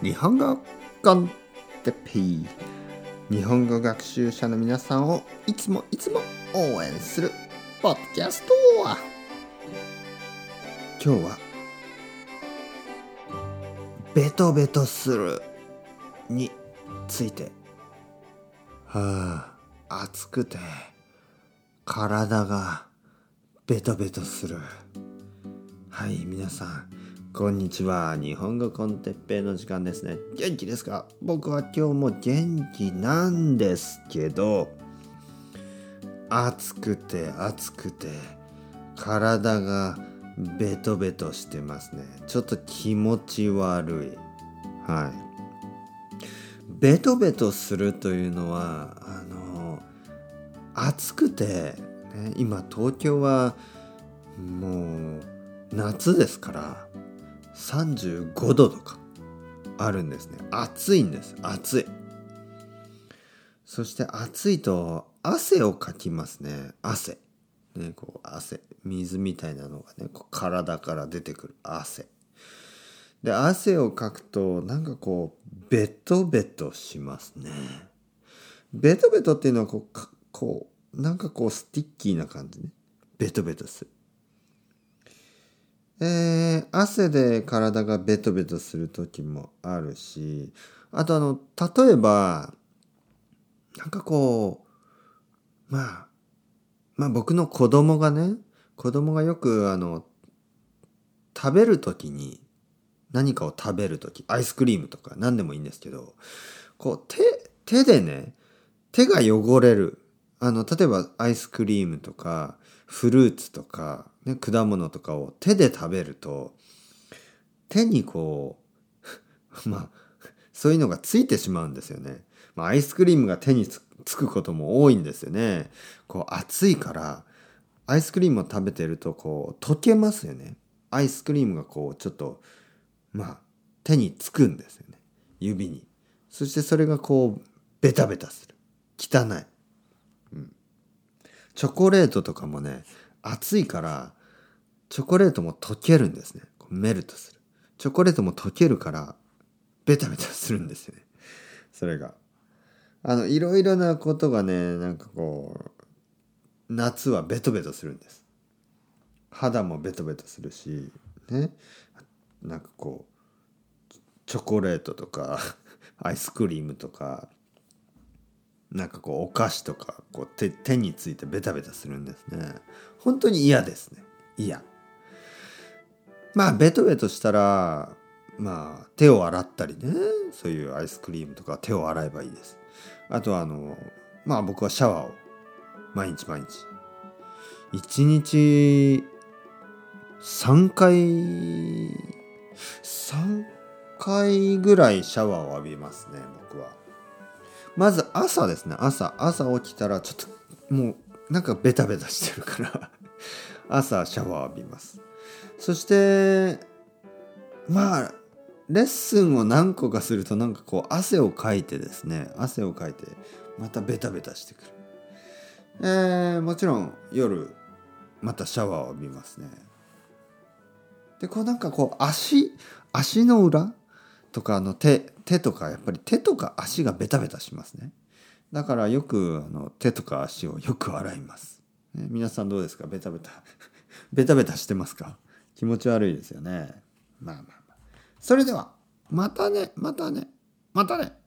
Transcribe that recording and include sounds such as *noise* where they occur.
日本語コンテペイ日本語学習者の皆さんをいつもいつも応援するポッドキャスト今日はベトベトするについてはあ暑くて体がベトベトする。はい皆さん。こんにちは。日本語コンテッペイの時間ですね。元気ですか？僕は今日も元気なんですけど暑くて暑くて体がベトベトしてますね。ちょっと気持ち悪い。はい。ベトベトするというのはあの暑くて、ね、今東京はもう夏ですから35度とかあるんですね。暑いんです。暑い。そして暑いと汗をかきますね。汗。ねこう汗。水みたいなのがねこう体から出てくる汗。で汗をかくとなんかこうベトベトしますね。ベトベトっていうのはこうこうなんかこう sticky な感じね。ベトベトする。えー、汗で体がベトベトする時もあるしあとあの例えばなんかこうまあまあ僕の子供がね子供がよくあの食べる時に何かを食べる時アイスクリームとか何でもいいんですけどこう手手でね手が汚れる。あの例えばアイスクリームとかフルーツとかね、果物とかを手で食べると手にこう *laughs* まあそういうのがついてしまうんですよね。まあ、アイスクリームが手につくことも多いんですよね。こう暑いからアイスクリームを食べてるとこう溶けますよね。アイスクリームがこうちょっとまあ手につくんですよね。指に。そしてそれがこうベタベタする。汚い。うん。チョコレートとかもね、暑いからチョコレートも溶けるんですね。メルトする。チョコレートも溶けるから、ベタベタするんですよね。それが。あの、いろいろなことがね、なんかこう、夏はベトベトするんです。肌もベトベトするし、ね。なんかこう、チョコレートとか、*laughs* アイスクリームとか、なんかこう、お菓子とか、こう手、手についてベタベタするんですね。本当に嫌ですね。嫌。まあベトベトしたらまあ手を洗ったりね。そういうアイスクリームとか手を洗えばいいです。あとはあのまあ僕はシャワーを毎日毎日。1日3回3回ぐらいシャワーを浴びますね僕は。まず朝ですね。朝朝起きたらちょっともうなんかベタベタしてるから。朝シャワー浴びます。そしてまあレッスンを何個かするとなんかこう汗をかいてですね汗をかいてまたベタベタしてくる。えー、もちろん夜またシャワーを浴びますね。でこうなんかこう足足の裏とかの手手とかやっぱり手とか足がベタベタしますね。だからよくあの手とか足をよく洗います、ね、皆さんどうですか？ベタベタ。ベタベタしてますか？気持ち悪いですよね。まあまあまあ。それでは、またね、またね、またね。